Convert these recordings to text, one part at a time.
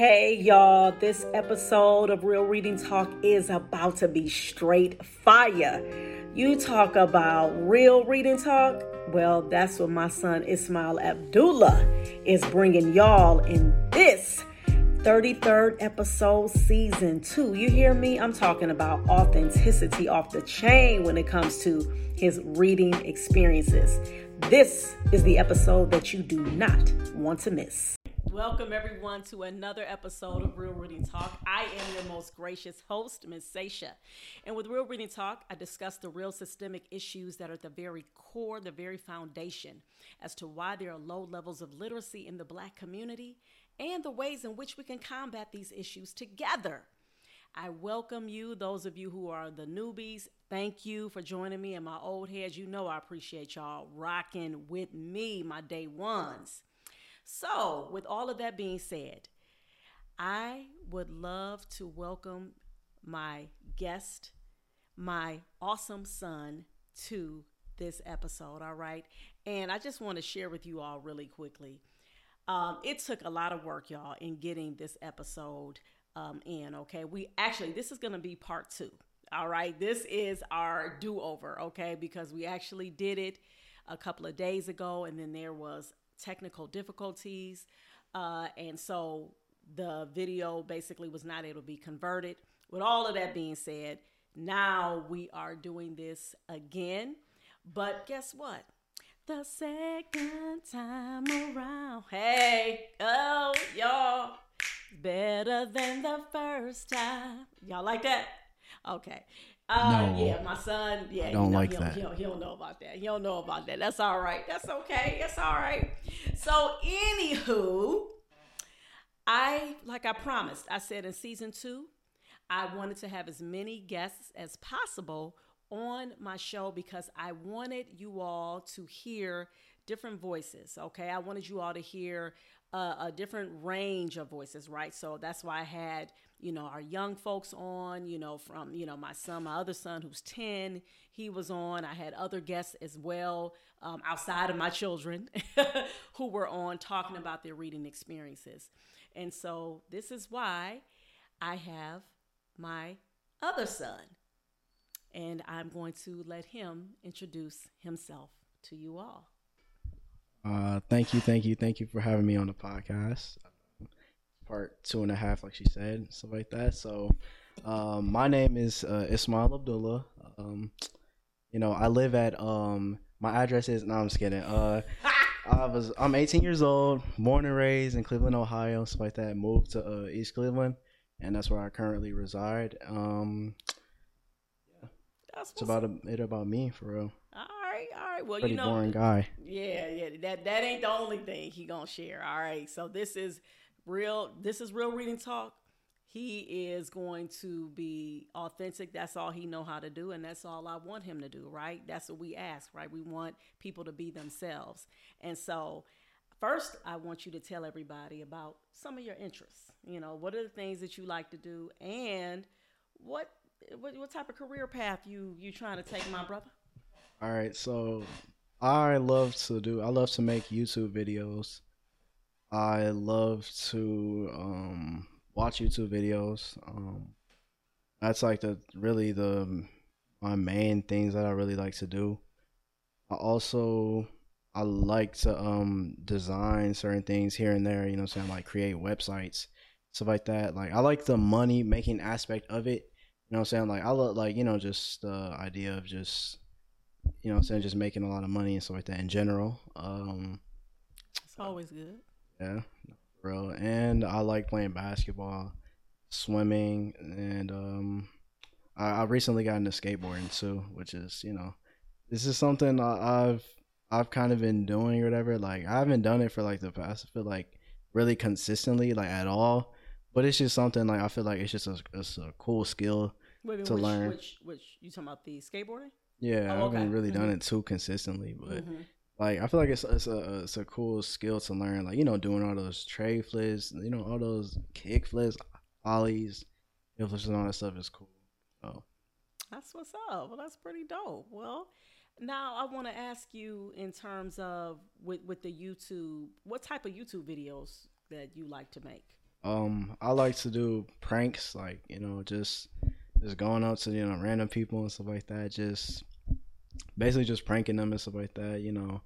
Hey y'all, this episode of Real Reading Talk is about to be straight fire. You talk about real reading talk? Well, that's what my son Ismail Abdullah is bringing y'all in this 33rd episode, season two. You hear me? I'm talking about authenticity off the chain when it comes to his reading experiences. This is the episode that you do not want to miss. Welcome everyone to another episode of Real Reading Talk. I am your most gracious host, Ms. Seisha. And with Real Reading Talk, I discuss the real systemic issues that are at the very core, the very foundation as to why there are low levels of literacy in the black community and the ways in which we can combat these issues together. I welcome you, those of you who are the newbies. Thank you for joining me and my old heads. You know I appreciate y'all rocking with me, my day ones. So, with all of that being said, I would love to welcome my guest, my awesome son, to this episode. All right. And I just want to share with you all really quickly. Um, it took a lot of work, y'all, in getting this episode um, in. Okay. We actually, this is going to be part two. All right. This is our do over. Okay. Because we actually did it a couple of days ago and then there was technical difficulties. Uh, and so the video basically was not able to be converted. With all of that being said, now we are doing this again. But guess what? The second time around, hey, oh, y'all, better than the first time. Y'all like that? Okay. Uh, no, yeah, my son. Yeah, I don't you know, like he that. He don't, he don't know about that. He don't know about that. That's all right. That's okay. That's all right. So, anywho, I like I promised. I said in season two, I wanted to have as many guests as possible on my show because I wanted you all to hear different voices. Okay, I wanted you all to hear uh, a different range of voices, right? So that's why I had you know, our young folks on, you know, from, you know, my son, my other son who's 10, he was on. I had other guests as well um, outside of my children who were on talking about their reading experiences. And so this is why I have my other son. And I'm going to let him introduce himself to you all. Uh, thank you, thank you, thank you for having me on the podcast part two and a half, like she said, stuff like that. So, um, my name is uh, Ismail Abdullah. Um, you know, I live at um, my address is. No, I'm just kidding. Uh, I was I'm 18 years old, born and raised in Cleveland, Ohio, stuff like that. Moved to uh, East Cleveland, and that's where I currently reside. Um, yeah, that's it's about a, it about me for real. All right, all right. Well, Pretty you know, boring guy. Yeah, yeah. That that ain't the only thing he gonna share. All right. So this is real this is real reading talk. He is going to be authentic. That's all he know how to do and that's all i want him to do right? That's what we ask right? We want people to be themselves. And so first i want you to tell everybody about some of your interests. You know what are the things that you like to do? And what what, what type of career path you you trying to take my brother? All right so i love to do i love to make youtube videos I love to um, watch YouTube videos. Um, that's like the really the my main things that I really like to do. I also I like to um design certain things here and there, you know I'm saying, like create websites, stuff like that. Like I like the money making aspect of it. You know what I'm saying? Like I love like, you know, just the idea of just you know saying, just making a lot of money and stuff like that in general. Um It's always good. Yeah, bro. And I like playing basketball, swimming, and um, I, I recently got into skateboarding too, which is you know, this is something I, I've I've kind of been doing or whatever. Like I haven't done it for like the past, I feel like really consistently, like at all. But it's just something like I feel like it's just a, it's a cool skill Wait, to which, learn. Which, which you talking about the skateboarding? Yeah, Oh, I haven't really done Mhm. it too consistently, but Mhm. Like I feel like it's it's a it's a cool skill to learn. Like you know, doing all those tre flips, you know, all those kick flips, ollies, heel flips, and all that stuff is cool. So That's what's up. Well, that's pretty dope. Well, now I want to ask you in terms of with with the YouTube, what type of YouTube videos that you like to make? Um, I like to do pranks, like you know, just just going up to you know random people and stuff like that. Just basically just pranking them and stuff like that. You know,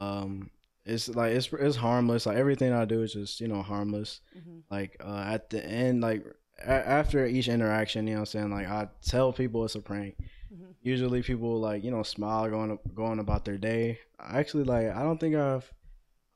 um, it's like it's it's harmless. Like everything I do is just you know harmless. Mm-hmm. Like uh, at the end, like a- after each interaction, you know, what I'm saying like I tell people it's a prank. Mm-hmm. Usually people like you know smile going going about their day. I actually like I don't think I've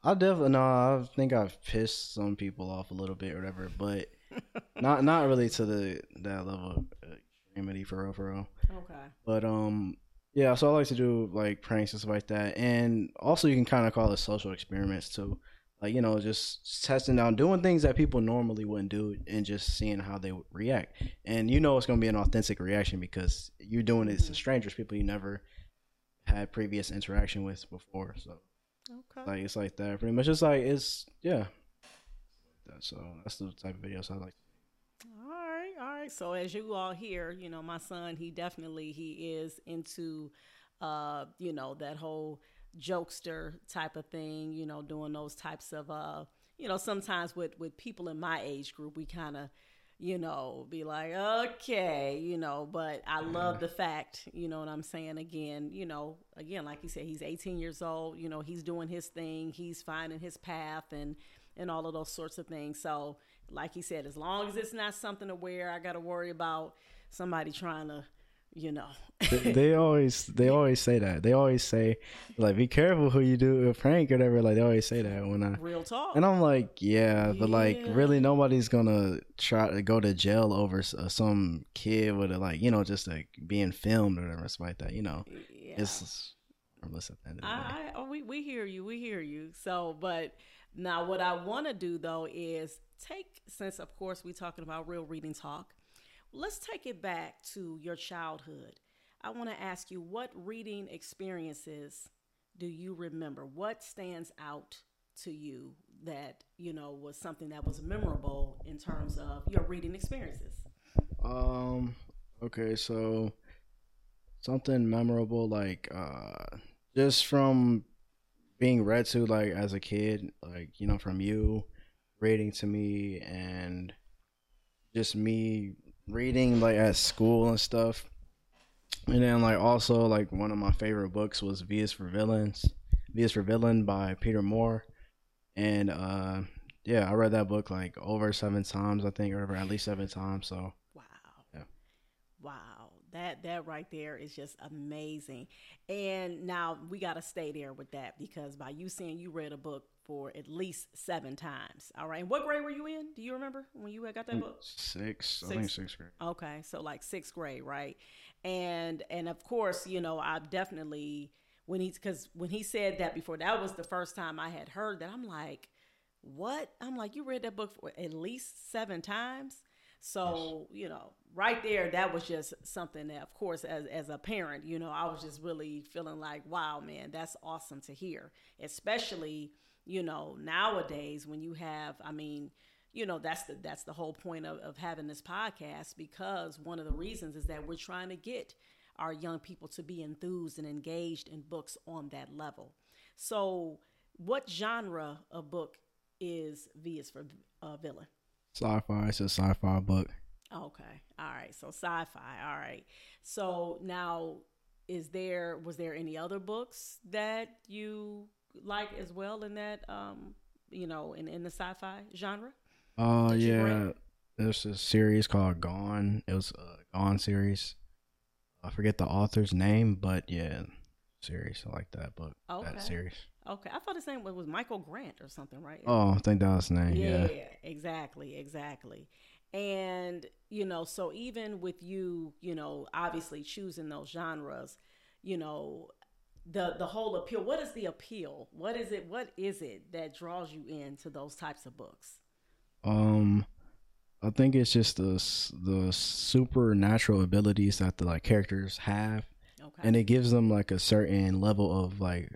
I definitely no I think I've pissed some people off a little bit or whatever, but not not really to the that level of extremity for real for real. Okay. But um yeah, so I like to do like pranks and stuff like that, and also you can kind of call it social experiments too, like you know just testing out, doing things that people normally wouldn't do, and just seeing how they would react. And you know it's gonna be an authentic reaction because you're doing it to mm-hmm. strangers, people you never had previous interaction with before. So, okay, like it's like that pretty much. It's like it's yeah. So that's the type of videos I like all right. So as you all hear, you know, my son, he definitely he is into, uh, you know, that whole jokester type of thing. You know, doing those types of, uh, you know, sometimes with with people in my age group, we kind of you know, be like, okay, you know, but I love the fact, you know what I'm saying? Again, you know, again, like you said, he's 18 years old, you know, he's doing his thing, he's finding his path and, and all of those sorts of things. So like he said, as long as it's not something to wear, I got to worry about somebody trying to, you know. they, they, always they always say that. They always say like, be careful who you do a prank or whatever. Like they always say that when I real talk. And I'm like, yeah, but like really nobody's gonna try to go to jail over uh, some kid with a like you know just like being filmed or whatever, something like that. You know, yeah. it's harmless at the end of the day. I, oh, we we hear you, we hear you. So, but now what I want to do though is take, since of course we're talking about real reading talk, let's take it back to your childhood. I want to ask you what reading experiences do you remember? What stands out to you that, you know, was something that was memorable in terms of your reading experiences? Um, okay, so something memorable like uh just from being read to like as a kid, like, you know, from you reading to me and just me reading like at school and stuff. And then like also like one of my favorite books was V is for Villains. V is for Villain by Peter Moore. And uh yeah, I read that book like over seven times, I think, or at least seven times. So Wow. Yeah. Wow. That that right there is just amazing. And now we gotta stay there with that because by you saying you read a book for at least seven times. All right. And what grade were you in? Do you remember when you got that mm, book? Six. six. I think sixth grade. Okay, so like sixth grade, right? And and of course, you know, I've definitely when he's because when he said that before, that was the first time I had heard that. I'm like, what? I'm like, you read that book for at least seven times. So, you know, right there, that was just something that, of course, as, as a parent, you know, I was just really feeling like, wow, man, that's awesome to hear, especially you know nowadays when you have i mean you know that's the that's the whole point of, of having this podcast because one of the reasons is that we're trying to get our young people to be enthused and engaged in books on that level. So what genre of book is v is for uh, villain? Sci-fi. It's a sci-fi book okay all right so sci-fi all right so now is there was there any other books that you like as well in that um you know in in the sci-fi genre? Uh yeah, there's a series called Gone. It was a Gone series. I forget the author's name, but yeah, series. I like that book. Okay. That series. Okay, I thought the same was Michael Grant or something, right? Oh, I think that was his name. Yeah, yeah, exactly, exactly. And you know, so even with you, you know, obviously choosing those genres, you know, the the whole appeal what is the appeal what is it what is it that draws you into those types of books um i think it's just the the supernatural abilities that the like characters have okay. and it gives them like a certain level of like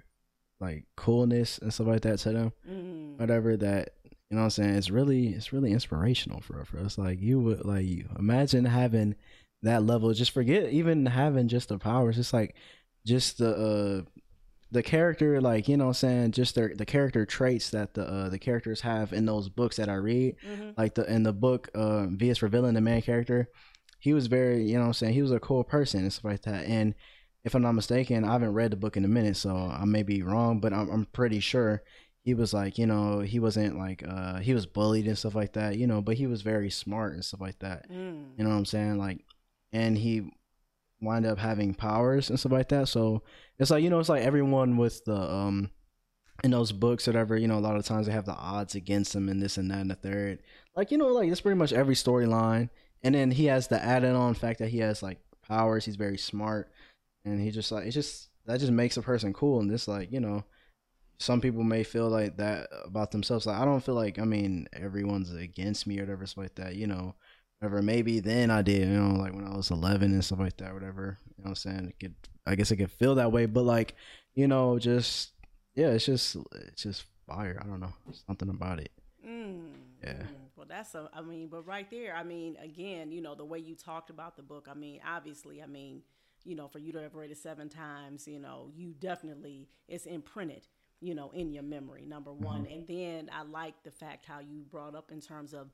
like coolness and stuff like that to them mm. whatever that you know what i'm saying? It's really it's really inspirational for for us like you would like you imagine having that level just forget even having just the powers. It's like just the uh, the character, like you know, what I'm saying? Just their the character traits that the uh, the characters have in those books that I read, Mm-hmm. like the in the book uh, V is for Villain, the main character, he was very, you know, what I'm saying? He was a cool person and stuff like that. And if I'm not mistaken, I haven't read the book in a minute, so I may be wrong, but I'm, I'm pretty sure he was like, you know, he wasn't like uh he was bullied and stuff like that, you know, but he was very smart and stuff like that. Mm. You know what I'm saying? Like, and he wind up having powers and stuff like that. So it's like you know, it's like everyone with the um in those books, or whatever. You know, a lot of times they have the odds against them and this and that and the third. Like you know, like it's pretty much every storyline. And then he has the added on fact that he has like powers. He's very smart, and he just like it's just that just makes a person cool. And this like you know. Some people may feel like that about themselves. Like I don't feel like I mean everyone's against me or whatever stuff like that. You know, whatever. Maybe then I did, you know, like when I was 11 and stuff like that, whatever. You know what I'm saying? It could, I guess it could feel that way, but like, you know, just, yeah, it's just, it's just fire. I don't know. Something about it. Mm. Yeah. Well, that's a, I mean, but right there, I mean, again, you know, the way you talked about the book, I mean, obviously, I mean, you know, for you to have read it seven times, you know, you definitely, it's imprinted, you know, in your memory, number mm-hmm. one. And then I like the fact how you brought up in terms of,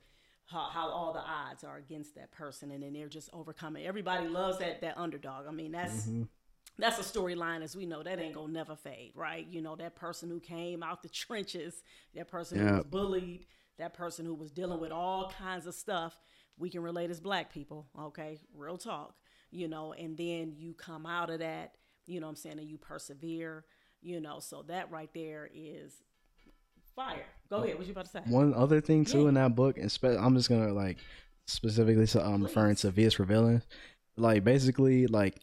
how, how all the odds are against that person and then they're just overcoming. Everybody loves that that underdog. I mean that's mm-hmm. that's a storyline as we know that ain't gonna never fade right? You know that person who came out the trenches that person who was bullied that person who was dealing with all kinds of stuff we can relate as black people okay? Real talk you know? And then you come out of that you know what i'm saying and you persevere you know so that right there is fire go oh, ahead what you about to say One other thing too Yeah. in that book, and spe- I'm just gonna like specifically, so I'm referring to V is for villain. Like basically, like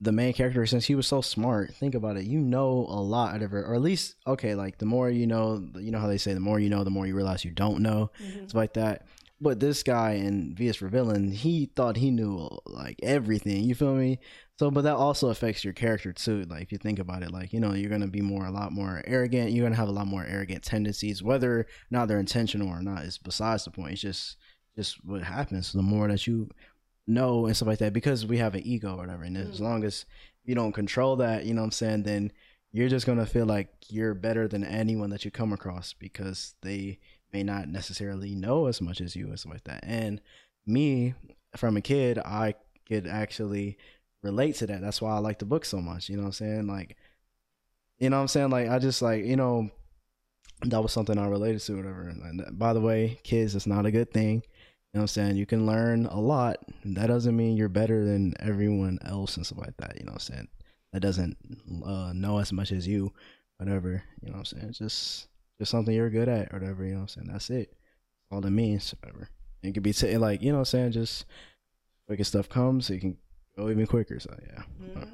the main character, since he was so smart, think about it. You know a lot out of her, or at least okay. Like the more you know, you know how they say, the more you know, the more you realize you don't know, mm-hmm. It's like that. But this guy in V is for villain, he thought he knew like everything. You feel me? So, but that also affects your character too. Like if you think about it, like you know, you're gonna be more, a lot more arrogant. You're gonna have a lot more arrogant tendencies, whether or not they're intentional or not. Is besides the point. It's just, just what happens. The more that you know and stuff like that, because we have an ego or whatever, and as mm-hmm. long as you don't control that, you know what I'm saying, then you're just gonna feel like you're better than anyone that you come across because they may not necessarily know as much as you and stuff like that. And me, from a kid, I could actually relate to that. That's why I like the book so much. You know what I'm saying? Like, you know what I'm saying? Like, I just like, you know, that was something I related to, whatever. And by the way, kids, it's not a good thing. You know what I'm saying? You can learn a lot. That doesn't mean you're better than everyone else and stuff like that. You know what I'm saying? That doesn't uh, know as much as you, whatever. You know what I'm saying? It's just just something you're good at, or whatever. You know what I'm saying? That's it. All it means, whatever. It could be t- like you know what I'm saying. Just quicker stuff comes, it can go even quicker. So yeah. Mhm.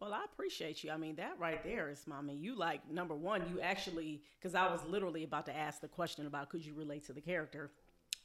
Well, I appreciate you. I mean, that right there is, I mean, you like number one, you actually, because I was literally about to ask the question about could you relate to the character.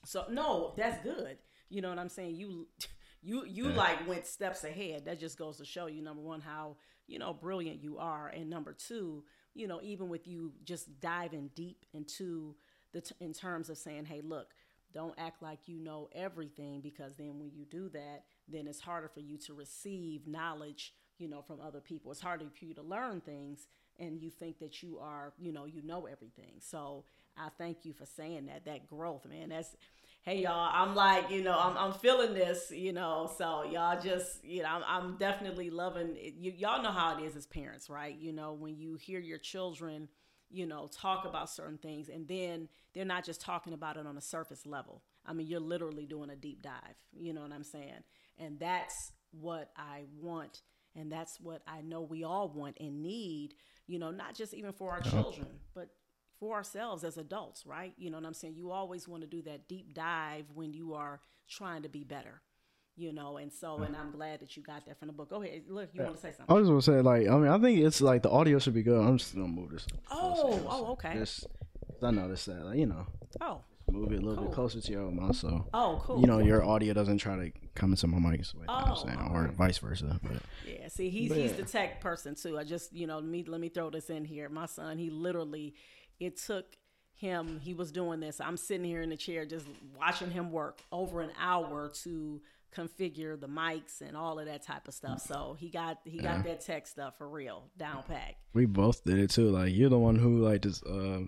So no, that's good. You know what I'm saying? You, you, you like went steps ahead. That just goes to show you number one how you know brilliant you are, and number two, you know, even with you just diving deep into the t- in terms of saying, hey, look, don't act like you know everything because then when you do that, then it's harder for you to receive knowledge, you know, from other people. It's harder for you to learn things and you think that you are, you know, you know everything. So I thank you for saying that. That growth, man. That's hey y'all, I'm like, you know, I'm I'm feeling this, you know. So y'all just, you know, I'm, I'm definitely loving it. You, y'all know how it is as parents, right? You know, when you hear your children you know, talk about certain things, and then they're not just talking about it on a surface level. I mean, you're literally doing a deep dive. You know what I'm saying? And that's what I want, and that's what I know we all want and need. You know, not just even for our uh-huh. children, but for ourselves as adults, right? You know what I'm saying? You always want to do that deep dive when you are trying to be better. You know, and so, and mm-hmm. I'm glad that you got that from the book. Go ahead, look, you want to say something? I something? was gonna say like I mean I think it's like the audio should be good. I'm just gonna move this. Oh, oh, okay. Just, I noticed that like you know Oh, move it a little Cool. bit closer to your mouth so oh, cool. you know your audio doesn't try to come into my mic. So, you know what I'm Oh, saying, or right. vice versa. But Yeah, see, he's But he's the tech person too. I just you know me let me throw this in here. My son, he literally, it took him. He was doing this. I'm sitting here in the chair just watching him work over an hour to configure the mics and all of that type of stuff. So he got he got Yeah. that tech stuff for real down pack. We both did it too. Like you're the one who like just uh,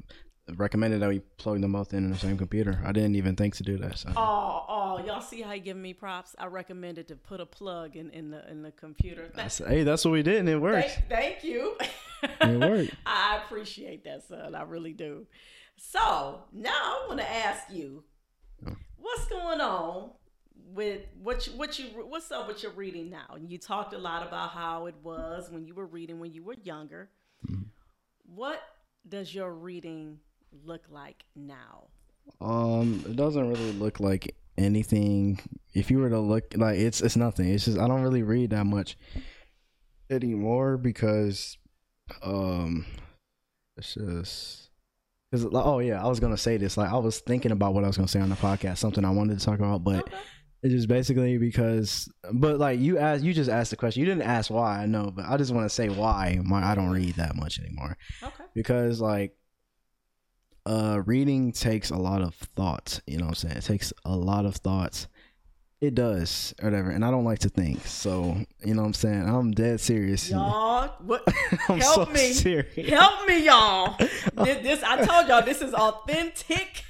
recommended that we plug them both in in the same computer. I didn't even think to do that. So. Oh, oh, y'all see how he giving me props? I recommended to put a plug in, in the in the computer. I said, hey, that's what we did, and it worked. Thank, thank you. It worked. I appreciate that, son. I really do. So now I want to ask you, what's going on with what you, what you what's up with your reading now? And you talked a lot about how it was when you were reading when you were younger. Mm-hmm. What does your reading look like now? Um, it doesn't really look like anything. If you were to look, like it's it's nothing. It's just I don't really read that much anymore because, um, it's just because oh yeah, I was gonna say this. Like I was thinking about what I was gonna say on the podcast, something I wanted to talk about, but Okay. it's just basically because. But like you asked, you just asked the question. You didn't ask why. I know, but I just want to say why my I don't read that much anymore Okay. because like uh reading takes a lot of thought you know what i'm saying it takes a lot of thoughts it does or whatever and i don't like to think so you know what i'm saying i'm dead serious Y'all, what? i'm help so me. serious Help me, y'all. This, this I told y'all this is authentic.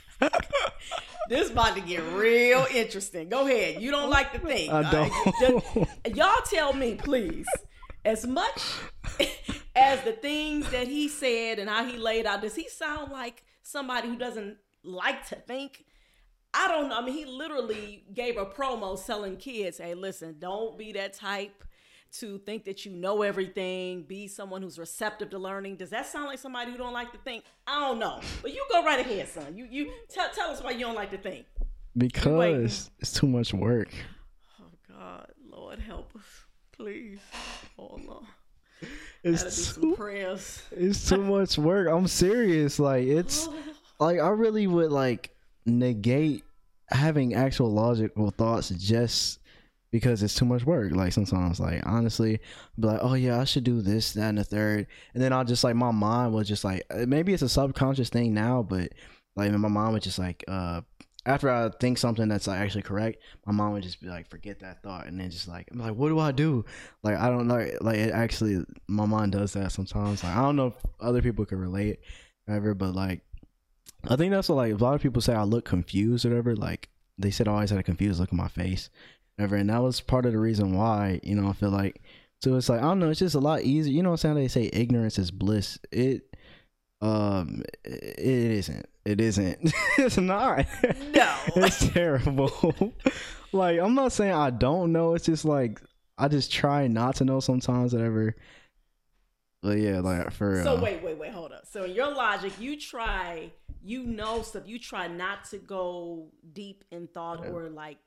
this about to get real interesting. Go ahead. You don't like to think. I don't. Just- y'all tell me, please. As much as the things that he said and how he laid out, does he sound like somebody who doesn't like to think? I don't know. I mean, he literally gave a promo selling kids, hey, listen, don't be that type to think that you know everything, be someone who's receptive to learning. Does that sound like somebody who don't like to think? I don't know. But you go right ahead, son. You you tell tell us why you don't like to think. because it's too much work Oh God, Lord help us. Please. Oh Lord. It's too, prayers. it's too much work i'm serious like it's like i really would like negate having actual logical thoughts just because it's too much work. Like sometimes, like honestly, be like, oh yeah, I should do this, that, and the third, and then I'll just like my mind was just like uh, maybe it's a subconscious thing now, but like my mom was just like uh after I think something that's like actually correct, my mom would just be like, forget that thought, and then just like I'm like, what do I do? Like I don't know, like it actually my mind does that sometimes. Like I don't know if other people can relate, ever, but like I think that's what like a lot of people say I look confused or whatever. Like they said oh, I always had a confused look on my face, whatever, and that was part of the reason why you know I feel like so it's like I don't know, it's just a lot easier. You know what I'm saying? They say ignorance is bliss. It um it isn't. It isn't. it's not. No. it's terrible. like I'm not saying I don't know. It's just like I just try not to know sometimes. Whatever. But yeah, like for So uh, wait, wait, wait, hold up. So in your logic, you try, you know stuff. You try not to go deep in thought or like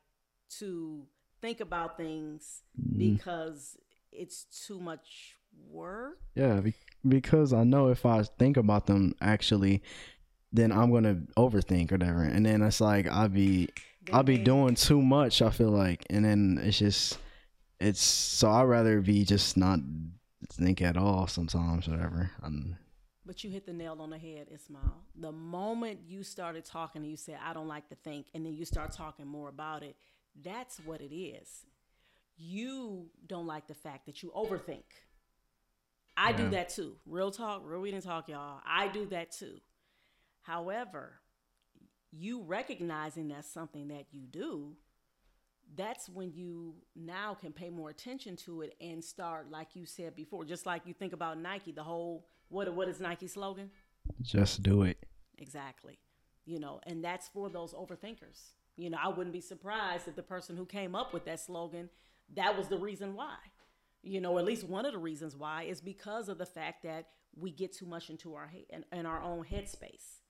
to think about things Mm-hmm. because it's too much work. Yeah, because I know if I think about them actually, then I'm gonna overthink or whatever, and then it's like I'll be I'll be doing too much. I feel like, and then it's just it's so I'd rather be just not think at all sometimes, whatever. Um, But you hit the nail on the head, Ismail. The moment you started talking and you said, I don't like to think, and then you start talking more about it, that's what it is. You don't like the fact that you overthink. I do that too. Real talk, real reading talk, y'all. I do that too. However, you recognizing that's something that you do, that's when you now can pay more attention to it and start, like you said before, just like you think about Nike, the whole what what is Nike's slogan? just do it. Exactly. You know, and that's for those overthinkers. You know, I wouldn't be surprised if the person who came up with that slogan, that was the reason why. You know, at least one of the reasons why is because of the fact that we get too much into our head in, in our own headspace.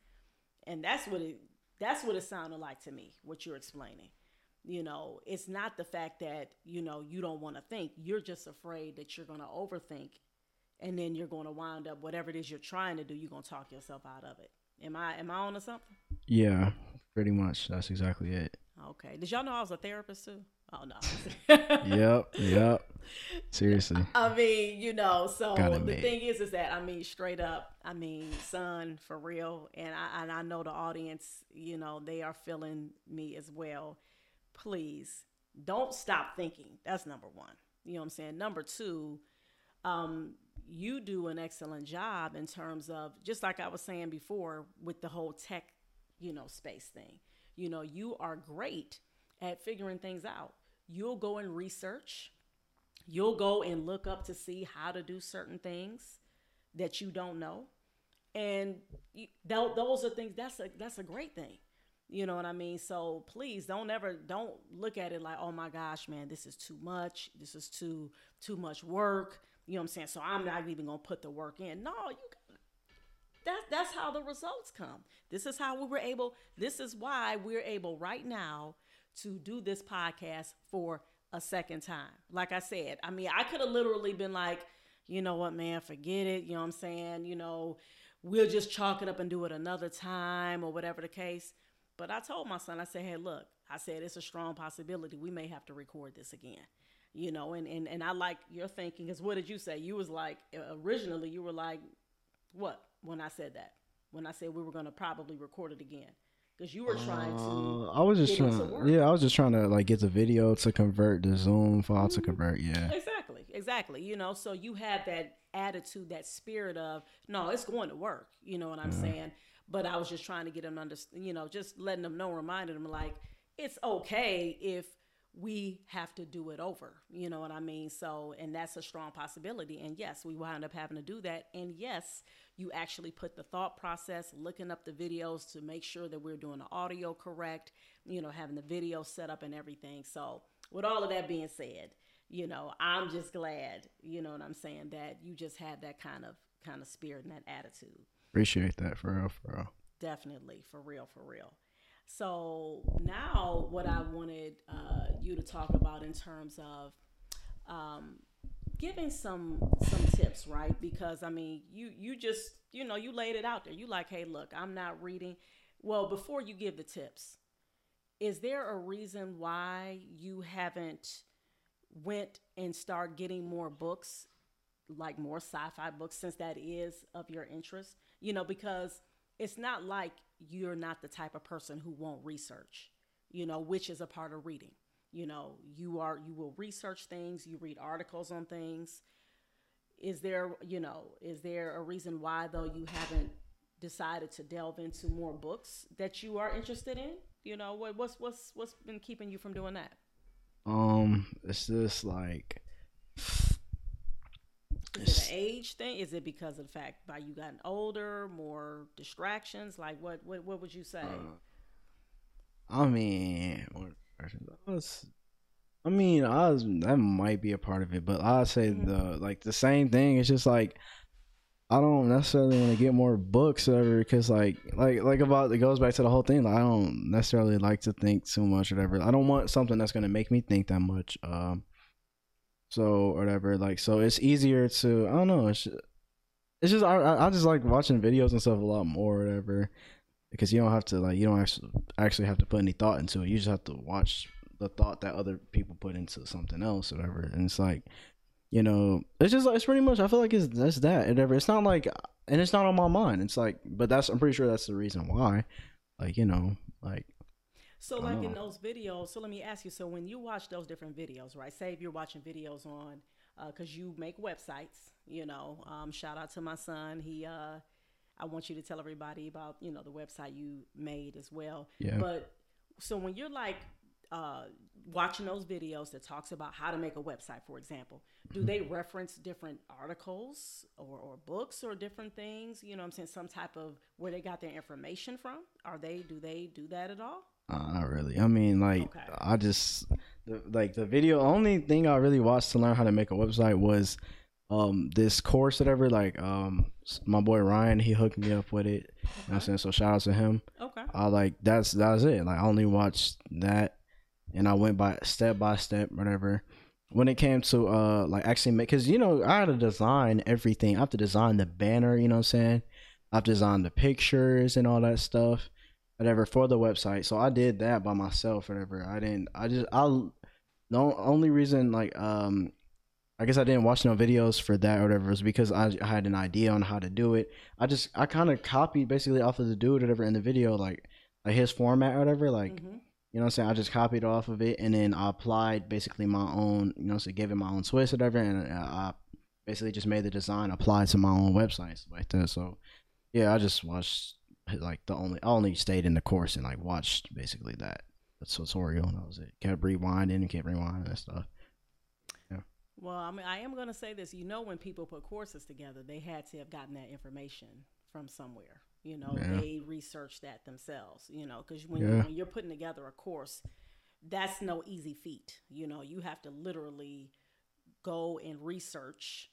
And that's what it that's what it sounded like to me, what you're explaining. You know, it's not the fact that, you know, you don't want to think. You're just afraid that you're going to overthink and then you're going to wind up whatever it is you're trying to do, you're going to talk yourself out of it. Am I am I on to something? Yeah, pretty much. That's exactly it. Okay. Did y'all know I was a therapist too? Oh no. Yep, yep. Seriously. I mean, you know, so the thing is, is that I mean, straight up, I mean, son, for real, and I and I know the audience, you know, they are feeling me as well. Please don't stop thinking. That's number one. You know what I'm saying? Number two, um, you do an excellent job in terms of just like I was saying before with the whole tech, you know, space thing. You know, you are great at figuring things out. You'll go and research. You'll go and look up to see how to do certain things that you don't know, and you, th- those are things. That's a that's a great thing. You know what I mean? So please don't ever don't look at it like, oh my gosh, man, this is too much. This is too too much work. You know what I'm saying? So I'm not even gonna put the work in. No, you that's that's how the results come. This is how we were able, this is why we're able right now to do this podcast for a second time. Like I said, I mean, I could have literally been like, you know what, man, forget it. You know what I'm saying? You know, we'll just chalk it up and do it another time or whatever the case. But I told my son, I said, hey, look, I said it's a strong possibility we may have to record this again. You know, and and, and I like your thinking because what did you say? You was like uh, originally you were like, what when I said that? When I said we were gonna probably record it again because you were trying to. Uh, I was just trying. Yeah, I was just trying to like get the video to convert, the Zoom file mm-hmm. to convert. Yeah. Exactly. Exactly. You know, so you have that attitude, that spirit of no, it's going to work. You know what I'm yeah. saying? But I was just trying to get them under, you know, just letting them know, reminding them like it's okay if we have to do it over. You know what I mean? So, and that's a strong possibility. And yes, we wind up having to do that. And yes, you actually put the thought process, looking up the videos to make sure that we're doing the audio correct, you know, having the video set up and everything. So, with all of that being said, you know, I'm just glad, you know what I'm saying, that you just had that kind of kind of spirit and that attitude. Appreciate that for real, for real. Definitely, for real, for real. So now, what I wanted uh, you to talk about in terms of um, giving some some tips, right? Because I mean, you you just you know you laid it out there. You like, hey, look, I'm not reading. Well, before you give the tips, is there a reason why you haven't went and start getting more books, like more sci-fi books, since that is of your interest? you know, because it's not like you're not the type of person who won't research, you know, which is a part of reading. You know, you are you will research things, you read articles on things. Is there, you know, is there a reason why though you haven't decided to delve into more books that you are interested in? You know, what what's what's what's been keeping you from doing that? Um, it's just like is it an age thing? Is it because of the fact by you gotten older, more distractions? Like what what what would you say? Uh, I mean, I, was, I mean, I was, that might be a part of it, but I say mm-hmm. the like the same thing. It's just like I don't necessarily want to get more books or whatever because like like like about it goes back to the whole thing. Like, I don't necessarily like to think too much or whatever. I don't want something that's gonna make me think that much. Um, so whatever like so it's easier to i don't know it's just, it's just I, I just like watching videos and stuff a lot more whatever because you don't have to like you don't actually actually have to put any thought into it you just have to watch the thought that other people put into something else or whatever and it's like you know it's just like it's pretty much i feel like it's that's that whatever it's not like and it's not on my mind it's like but that's i'm pretty sure that's the reason why like you know like so, like in those videos, so let me ask you. So, when you watch those different videos, right? Say if you're watching videos on, because uh, you make websites, you know. Um, shout out to my son. He, uh, I want you to tell everybody about, you know, the website you made as well. Yeah. But so when you're like uh, watching those videos that talks about how to make a website, for example, do they reference different articles or, or books or different things? You know, I'm saying some type of where they got their information from. Are they do they do that at all? Uh, not really. I mean, like, okay. I just the, like the video. Only thing I really watched to learn how to make a website was um this course whatever like um my boy Ryan he hooked me up with it okay. you know I'm saying so shout out to him okay I like that's that's it like I only watched that and I went by step by step whatever when it came to uh like actually make because you know I had to design everything I have to design the banner you know what I'm saying I have to design the pictures and all that stuff whatever for the website. So I did that by myself, whatever. I didn't. I just I the only reason like um I guess I didn't watch no videos for that or whatever It was because I, I had an idea on how to do it. I just I kind of copied basically off of the dude or whatever in the video like like his format or whatever like. Mm-hmm. You know what I'm saying? I just copied off of it and then I applied basically my own, you know, so gave it my own twist or whatever, and I basically just made the design apply to my own websites like that. So yeah, I just watched like the only I only stayed in the course and like watched basically that the tutorial and that was it. Kept rewinding and kept rewinding and stuff. Well, I mean, I am going to say this. You know, when people put courses together, they had to have gotten that information from somewhere. You know, yeah. they researched that themselves. You know, because when, yeah. you, when you're putting together a course, that's no easy feat. You know, you have to literally go and research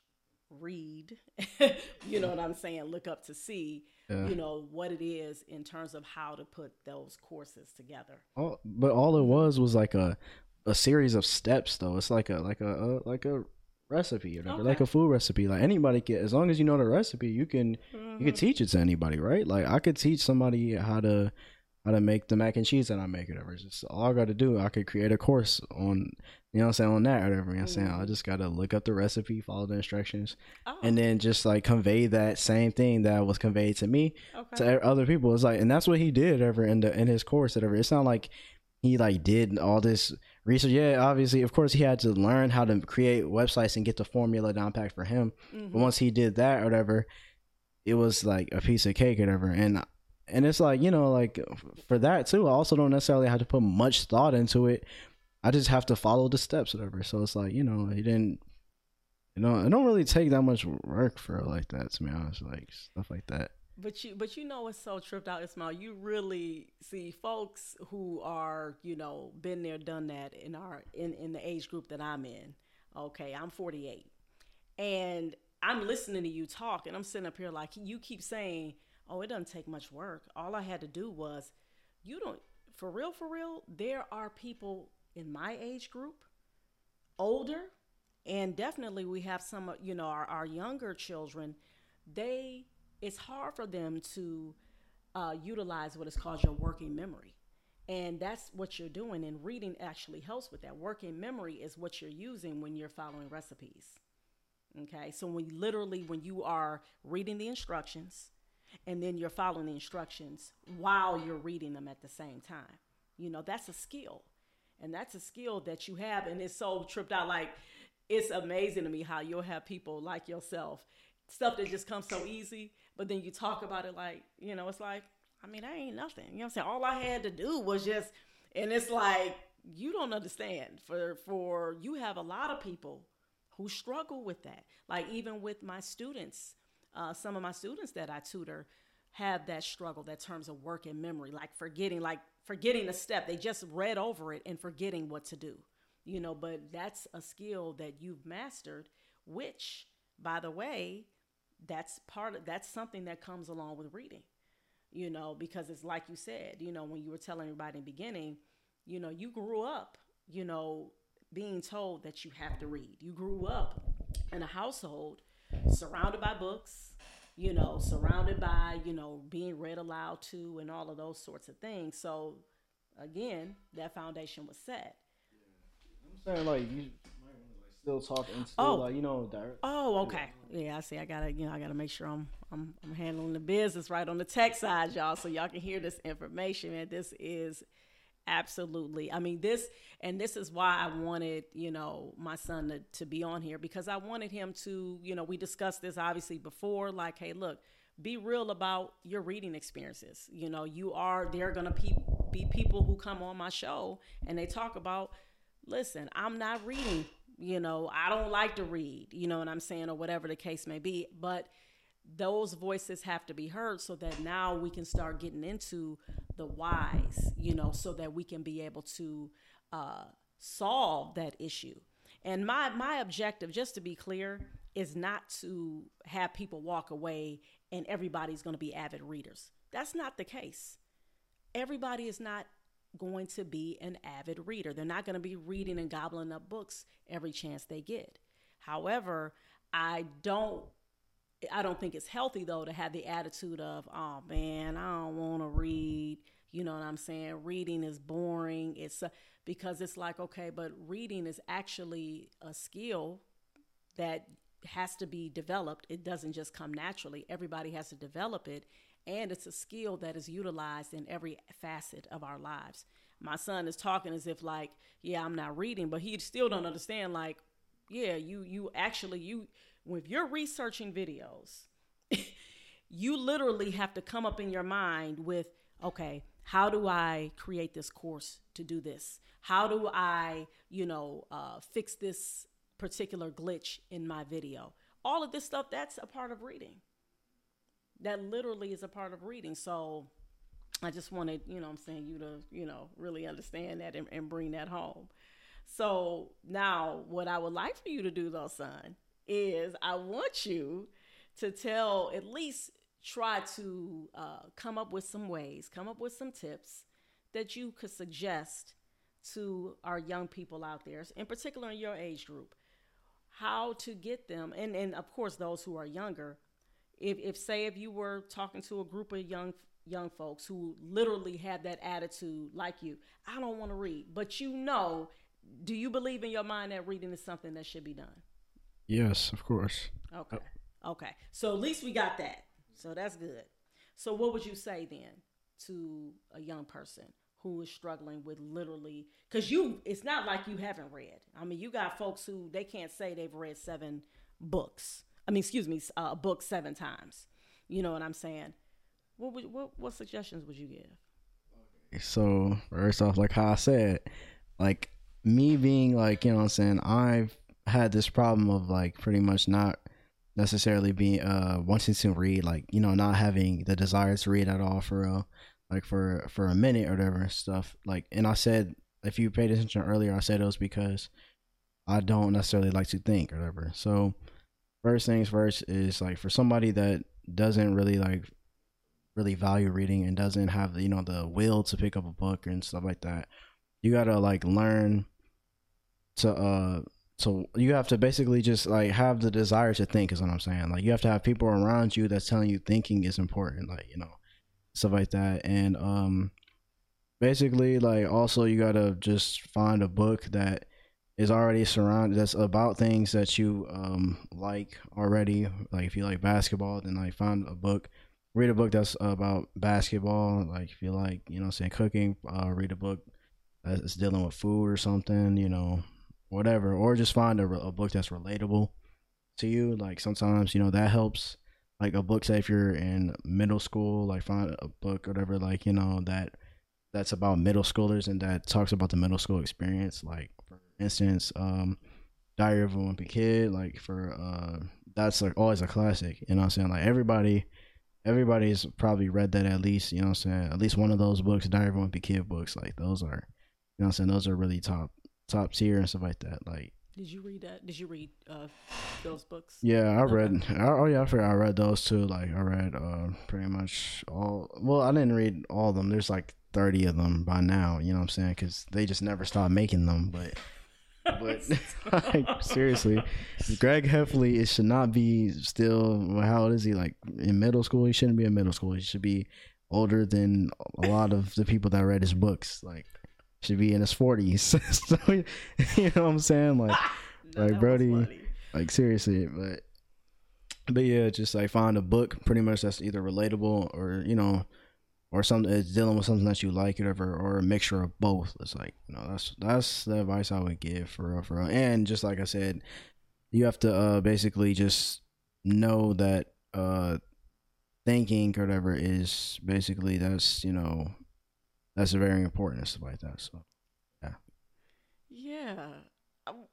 read, you know what I'm saying, look up to see, yeah. you know, what it is in terms of how to put those courses together. Oh, but all it was was like a a series of steps though. It's like a like a, a like a recipe or whatever, okay. like a food recipe. Like anybody can as long as you know the recipe, you can mm-hmm. you can teach it to anybody, right? Like I could teach somebody how to how to make the mac and cheese that I make, whatever. It's just all I got to do. I could create a course on, you know I'm saying, on that, or whatever. You know I'm saying? I mm-hmm. just got to look up the recipe, follow the instructions, oh. and then just like convey that same thing that was conveyed to me okay. to other people. It's like, and that's what he did ever in the in his course, whatever. It's not like he like did all this research. Yeah, obviously, of course, he had to learn how to create websites and get the formula down packed for him. Mm-hmm. But once he did that, or whatever, it was like a piece of cake, or whatever. And and it's like you know like for that too i also don't necessarily have to put much thought into it i just have to follow the steps whatever so it's like you know it didn't you know it don't really take that much work for like that to be honest like stuff like that but you but you know it's so tripped out Ismail? You really see folks who are you know been there done that in our in in the age group that i'm in. Okay i'm 48 and i'm listening to you talk and i'm sitting up here like you keep saying oh, it doesn't take much work. All I had to do was, you don't, for real, for real, there are people in my age group, older, and definitely we have some, you know, our, our younger children, they, it's hard for them to uh, utilize what is called your working memory. And that's what you're doing. And reading actually helps with that. Working memory is what you're using when you're following recipes. Okay. So when you, literally, when you are reading the instructions, and then you're following the instructions while you're reading them at the same time. You know, that's a skill. And that's a skill that you have. And it's so tripped out. Like, it's amazing to me how you'll have people like yourself, stuff that just comes so easy, but then you talk about it like, you know, it's like, I mean, that ain't nothing. You know what I'm saying? All I had to do was just, and it's like, you don't understand. For for you have a lot of people who struggle with that. Like even with my students, uh, some of my students that I tutor have that struggle, that terms of working memory, like forgetting, like forgetting a step. They just read over it and forgetting what to do, you know. But that's a skill that you've mastered, which, by the way, that's part of that's something that comes along with reading, you know, because it's like you said, you know, when you were telling everybody in the beginning, you know, you grew up, you know, being told that you have to read. You grew up in a household surrounded by books, you know, surrounded by, you know, being read aloud to and all of those sorts of things. So again, that foundation was set. Yeah. I'm saying like you still talk and still oh. like you know direct. Oh, okay. Yeah, I see. I gotta you know I gotta make sure I'm I'm I'm handling the business right on the tech side, y'all, so y'all can hear this information. And this is Absolutely. I mean, this, and this is why I wanted, you know, my son to, to be on here because I wanted him to, you know, we discussed this obviously before, like, hey, look, be real about your reading experiences. You know, you are, there are to pe- be people who come on my show and they talk about, listen, I'm not reading, you know, I don't like to read, you know what I'm saying, or whatever the case may be. But, those voices have to be heard so that now we can start getting into the whys, you know, so that we can be able to uh, solve that issue. And my my objective, just to be clear, is not to have people walk away and everybody's going to be avid readers. That's not the case. Everybody is not going to be an avid reader. They're not going to be reading and gobbling up books every chance they get. However, I don't I don't think it's healthy though to have the attitude of, oh man, I don't want to read. You know what I'm saying? Reading is boring. It's uh, because it's like, okay, but reading is actually a skill that has to be developed. It doesn't just come naturally. Everybody has to develop it. And it's a skill that is utilized in every facet of our lives. my son is talking as if like, yeah, I'm not reading, but he still don't understand like, yeah, you you actually you if you're researching videos, you literally have to come up in your mind with, okay, how do I create this course to do this? How do I, you know, uh, fix this particular glitch in my video? All of this stuff, that's a part of reading. That literally is a part of reading. So I just wanted, you know I'm saying, you to, you know, really understand that and, and bring that home. So now what I would like for you to do though, son, is I want you to tell at least try to uh, come up with some ways, come up with some tips that you could suggest to our young people out there, in particular in your age group, how to get them, and, and of course those who are younger. If, if say if you were talking to a group of young young folks who literally have that attitude like you, I don't want to read, but you know, do you believe in your mind that reading is something that should be done? Yes, of course. Okay. Okay. So at least we got that. So that's good. So what would you say then to a young person who is struggling with literally cuz you it's not like you haven't read. I mean, you got folks who they can't say they've read 7 books. I mean, excuse me, a book 7 times. You know what I'm saying? What would, what what suggestions would you give? So, first off like how I said, like me being like, you know what I'm saying, I've had this problem of like pretty much not necessarily being uh wanting to read like you know not having the desire to read at all for real like for for a minute or whatever stuff like and i said if you paid attention earlier i said it was because i don't necessarily like to think or whatever so first things first is like for somebody that doesn't really like really value reading and doesn't have you know the will to pick up a book and stuff like that you gotta like learn to uh so you have to basically just like have the desire to think is what i'm saying. Like you have to have people around you that's telling you thinking is important like you know stuff like that. And um basically like also you gotta just find a book that is already surrounded that's about things that you um like already like if you like basketball then like find a book read a book that's about basketball like if you like you know saying cooking uh read a book that's dealing with food or something you know whatever, or just find a, a book that's relatable to you. Like sometimes, you know, that helps. Like a book, say if you're in middle school, like find a book, whatever, like you know that that's about middle schoolers and that talks about the middle school experience. Like instance, um, Diary of a Wimpy Kid, like for uh, that's like always a classic. You know what I'm saying? Like everybody, everybody's probably read that at least. You know what I'm saying? At least one of those books, Diary of a Wimpy Kid books. Like those are, you know what I'm saying? Those are really top top tier and stuff like that. Like, did you read that? Did you read uh, those books? Yeah, I read. Okay. I, oh yeah, I forgot. I read those too. Like, I read uh, pretty much all. Well, I didn't read all of them. There's like thirty of them by now. You know what I'm saying? Because they just never stopped making them. But. But like, seriously, Greg Heffley it should not be still. How old is he? Like in middle school, he shouldn't be in middle school. He should be older than a lot of the people that read his books. Like should be in his forties. so you know what I'm saying? Like, no, like Brody, like seriously, but but yeah, just like find a book pretty much that's either relatable or you know, or something that's dealing with something that you like, whatever, or a mixture of both. It's like you know, that's that's the advice I would give for real, for real. And just like I said, you have to uh basically just know that uh thinking or whatever is basically that's you know that's very important and stuff like that. So, yeah. Yeah. Um,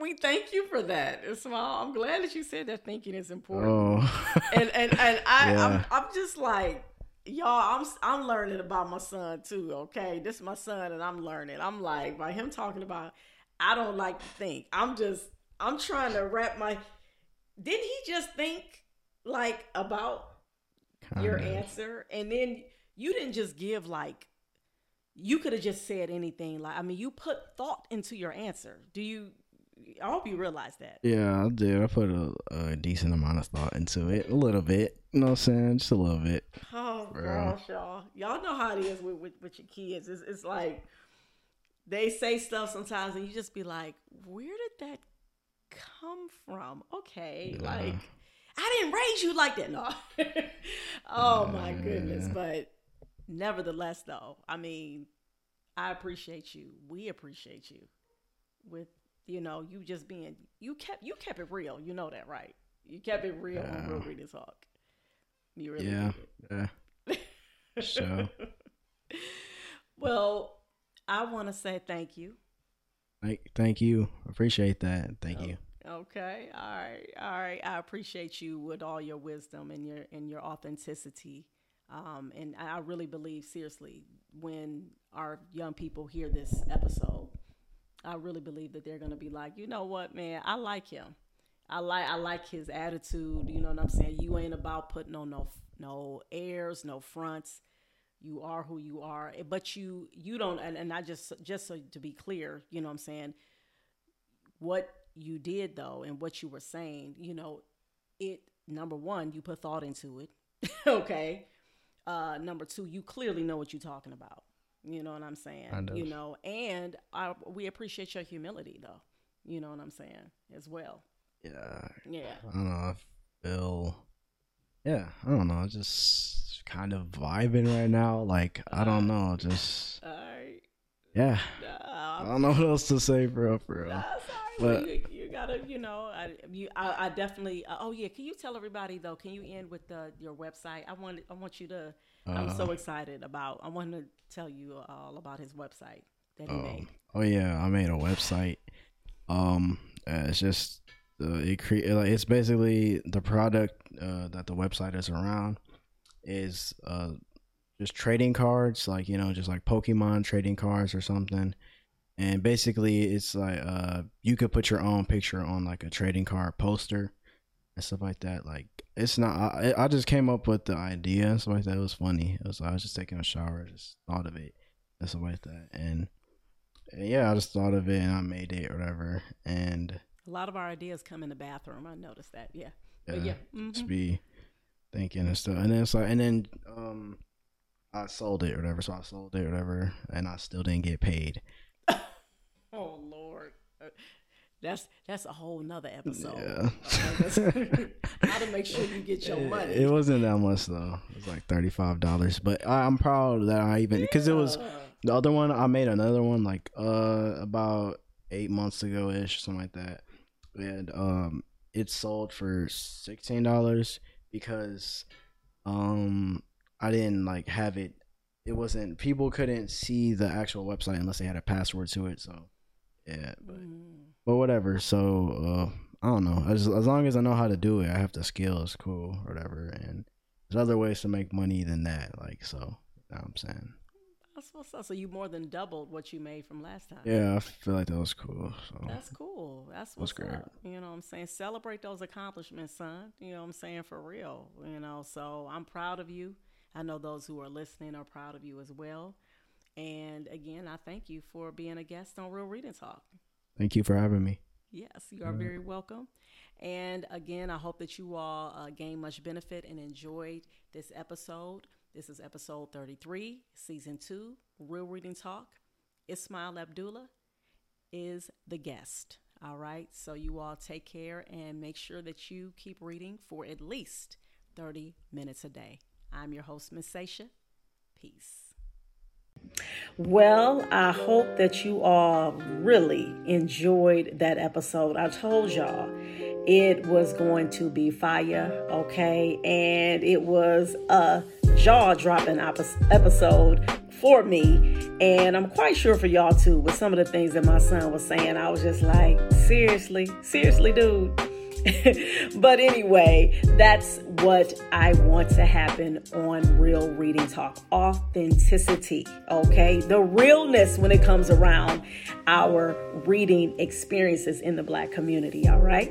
we thank you for that, Ismail. I'm glad that you said that thinking is important. Oh. and and and I yeah. I'm I'm just like y'all. I'm I'm learning about my son too. Okay, this is my son, and I'm learning. I'm like by him talking about. I don't like to think. I'm just I'm trying to wrap my. Didn't he just think like about Kinda. your answer, and then you didn't just give like you could have just said anything. Like, I mean, you put thought into your answer. Do you? I hope you realize that. Yeah, I did. I put a, a decent amount of thought into it, a little bit. You know what I'm saying? Just a little bit. Oh gosh, y'all, y'all know how it is with with, with your kids. It's, it's like they say stuff sometimes, and you just be like, "Where did that come from?" Okay, yeah. like I didn't raise you like that. No. oh my goodness, but nevertheless, though, I mean, I appreciate you. We appreciate you with you know you just being you kept you kept it real. You know that, right? You kept it real yeah. on Real Reading Talk. You really yeah, did. yeah. so, well, I want to say thank you. Thank, thank you. Appreciate that. Thank oh, you. Okay. All right. All right. I appreciate you with all your wisdom and your and your authenticity. Um, and I really believe seriously when our young people hear this episode, I really believe that they're gonna be like, you know what, man, I like him. I like I like his attitude. You know what I'm saying? You ain't about putting on no no airs, no fronts. You are who you are, but you you don't. And, and I just just so to be clear, you know what I'm saying. What you did though, and what you were saying, you know, it number one, you put thought into it. okay. Uh, number two, you clearly know what you're talking about. You know what I'm saying? You know, and I, we appreciate your humility though. You know what I'm saying as well. Yeah. Yeah. I don't know. I feel. Yeah, I don't know. I just kind of vibing right now. Like I don't know. Just. All right. Yeah. I don't know what else to say, bro. For real. But you, you, gotta, you know, I, you, I, I definitely. Uh, oh yeah, can you tell everybody though? Can you end with the your website? I want, I want you to. I'm so uh. excited about. I want to tell you all about his website that he um, made. Oh yeah, I made a website. Um, it's just uh, it cre- it's basically the product uh, that the website is around is uh just trading cards like you know just like pokemon trading cards or something and basically it's like uh you could put your own picture on like a trading card poster and stuff like that like it's not i, I just came up with the idea and stuff like that it was funny it was i was just taking a shower just thought of it and stuff like that and, and yeah i just thought of it and i made it or whatever and a lot of our ideas come in the bathroom. I noticed that. Yeah. Yeah. yeah. Mm-hmm. Just be thinking and stuff. And then it's like, and then um, I sold it or whatever. So I sold it or whatever, and I still didn't get paid. oh Lord. That's that's a whole nother episode. Yeah. How to make sure you get your money. It wasn't that much though. It was like thirty five dollars. But I, am proud that I even because yeah. it was the other one. I made another one like uh about eight months ago ish, something like that and um, it sold for sixteen dollars because um, I didn't like have it. It wasn't people couldn't see the actual website unless they had a password to it. So yeah, but mm. but whatever. So uh, I don't know. As as long as I know how to do it, I have the skills. Cool, whatever. And there's other ways to make money than that. Like so, you know I'm saying. That's what's up. So you more than doubled what you made from last time. Yeah, I feel like that was cool. So. That's cool. That's what's great. Up. You know what I'm saying? Celebrate those accomplishments, son. You know what I'm saying? For real. You know, so I'm proud of you. I know those who are listening are proud of you as well. And again, I thank you for being a guest on Real Reading Talk. Thank you for having me. Yes, you are very welcome. And again, I hope that you all uh, gained much benefit and enjoyed this episode. This is episode 33, season two, Real Reading Talk. Ismail Abdullah is the guest. All right. So you all take care and make sure that you keep reading for at least 30 minutes a day. I'm your host, Miss Sasha. Peace. Well, I hope that you all really enjoyed that episode. I told y'all it was going to be fire, okay? And it was a jaw dropping episode for me. And I'm quite sure for y'all too, with some of the things that my son was saying. I was just like, seriously, seriously, dude. but anyway, that's what I want to happen on Real Reading Talk authenticity, okay? The realness when it comes around our reading experiences in the Black community, all right?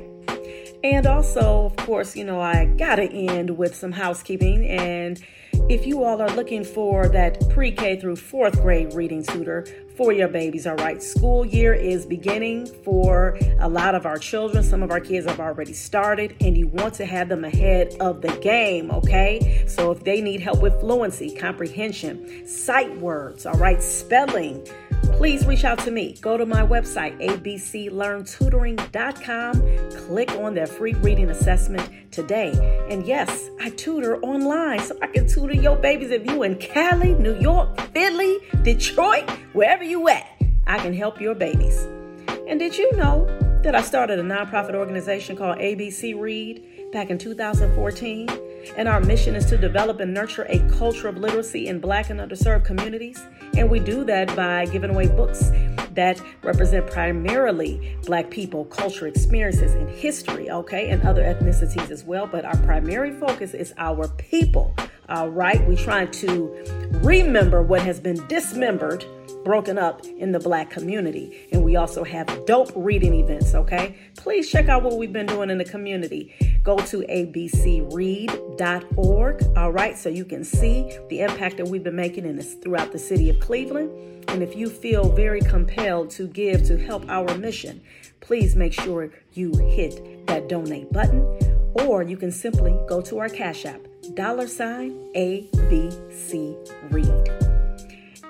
And also, of course, you know, I gotta end with some housekeeping. And if you all are looking for that pre K through fourth grade reading tutor for your babies, all right, school year is beginning for a lot of our children. Some of our kids have already started, and you want to have them ahead of the game, okay? So if they need help with fluency, comprehension, sight words, all right, spelling, please reach out to me. Go to my website, abclearntutoring.com. Click on their free reading assessment today. And yes, I tutor online so I can tutor your babies if you in Cali, New York, Philly, Detroit, wherever you at. I can help your babies. And did you know that I started a nonprofit organization called ABC Read back in 2014? And our mission is to develop and nurture a culture of literacy in black and underserved communities. And we do that by giving away books that represent primarily black people, culture, experiences, and history, okay, and other ethnicities as well. But our primary focus is our people, all right? We're trying to remember what has been dismembered broken up in the black community. And we also have dope reading events, okay? Please check out what we've been doing in the community. Go to abcread.org, all right, so you can see the impact that we've been making in this throughout the city of Cleveland. And if you feel very compelled to give to help our mission, please make sure you hit that donate button, or you can simply go to our Cash App, dollar sign ABC Read.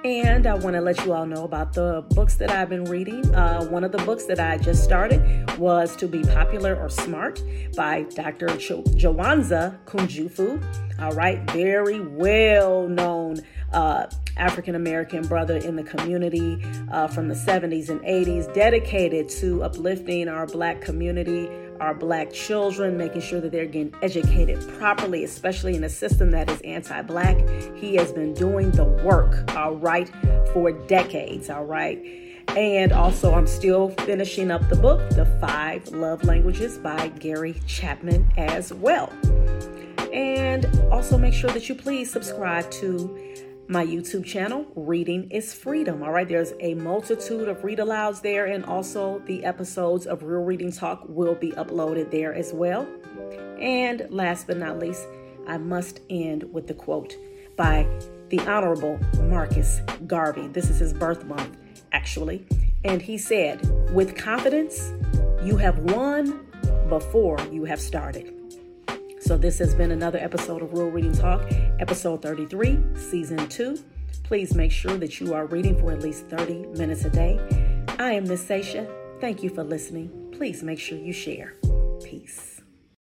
And I want to let you all know about the books that I've been reading. Uh, one of the books that I just started was To Be Popular or Smart by Dr. Jo- Jawanza Kunjufu. All right, very well known uh, African American brother in the community uh, from the 70s and 80s, dedicated to uplifting our black community our black children, making sure that they're getting educated properly, especially in a system that is anti black. He has been doing the work, all right, for decades, all right. And also, I'm still finishing up the book, The Five Love Languages by Gary Chapman, as well. And also, make sure that you please subscribe to my YouTube channel, Reading is Freedom. All right, there's a multitude of read alouds there, and also the episodes of Real Reading Talk will be uploaded there as well. And last but not least, I must end with the quote by the Honorable Marcus Garvey. This is his birth month, actually. And he said, With confidence, you have won before you have started. So, this has been another episode of Real Reading Talk, episode 33, season 2. Please make sure that you are reading for at least 30 minutes a day. I am Miss Sasha. Thank you for listening. Please make sure you share. Peace.